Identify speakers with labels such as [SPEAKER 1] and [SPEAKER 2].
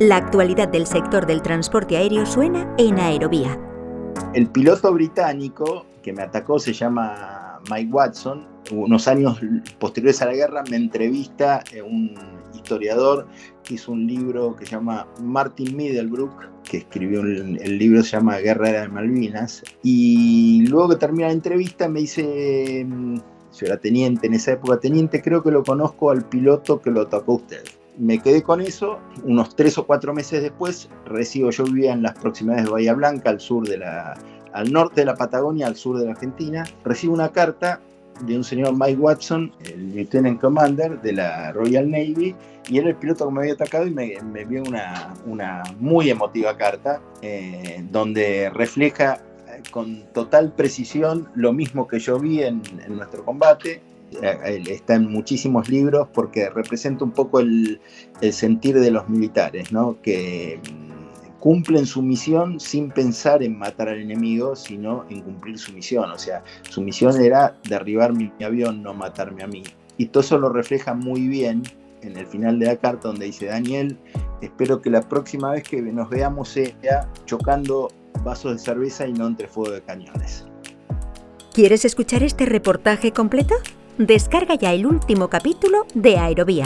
[SPEAKER 1] La actualidad del sector del transporte aéreo suena en Aerovía.
[SPEAKER 2] El piloto británico que me atacó se llama Mike Watson. Unos años posteriores a la guerra me entrevista un historiador que hizo un libro que se llama Martin Middlebrook, que escribió el libro se llama Guerra de Malvinas. Y luego que termina la entrevista me dice, mm, yo era teniente en esa época, teniente, creo que lo conozco al piloto que lo atacó usted me quedé con eso. Unos tres o cuatro meses después recibo, yo vivía en las proximidades de Bahía Blanca, al sur de la, al norte de la Patagonia, al sur de la Argentina. Recibo una carta de un señor Mike Watson, el Lieutenant Commander de la Royal Navy, y era el piloto que me había atacado y me, envió una, una, muy emotiva carta eh, donde refleja eh, con total precisión lo mismo que yo vi en, nuestro combate, está en muchísimos libros porque representa un poco el, sentir de los militares, ¿no? que mm, cumplen su misión sin pensar en matar al enemigo, sino en cumplir su misión. O sea, su misión era derribar mi avión, no matarme a mí. Y todo eso lo refleja muy bien en el final de la carta donde dice Daniel, espero que la próxima vez que nos veamos sea chocando vasos de cerveza y no entre fuego de cañones.
[SPEAKER 1] ¿Quieres escuchar este reportaje completo? Descarga ya el último capítulo de Aerovía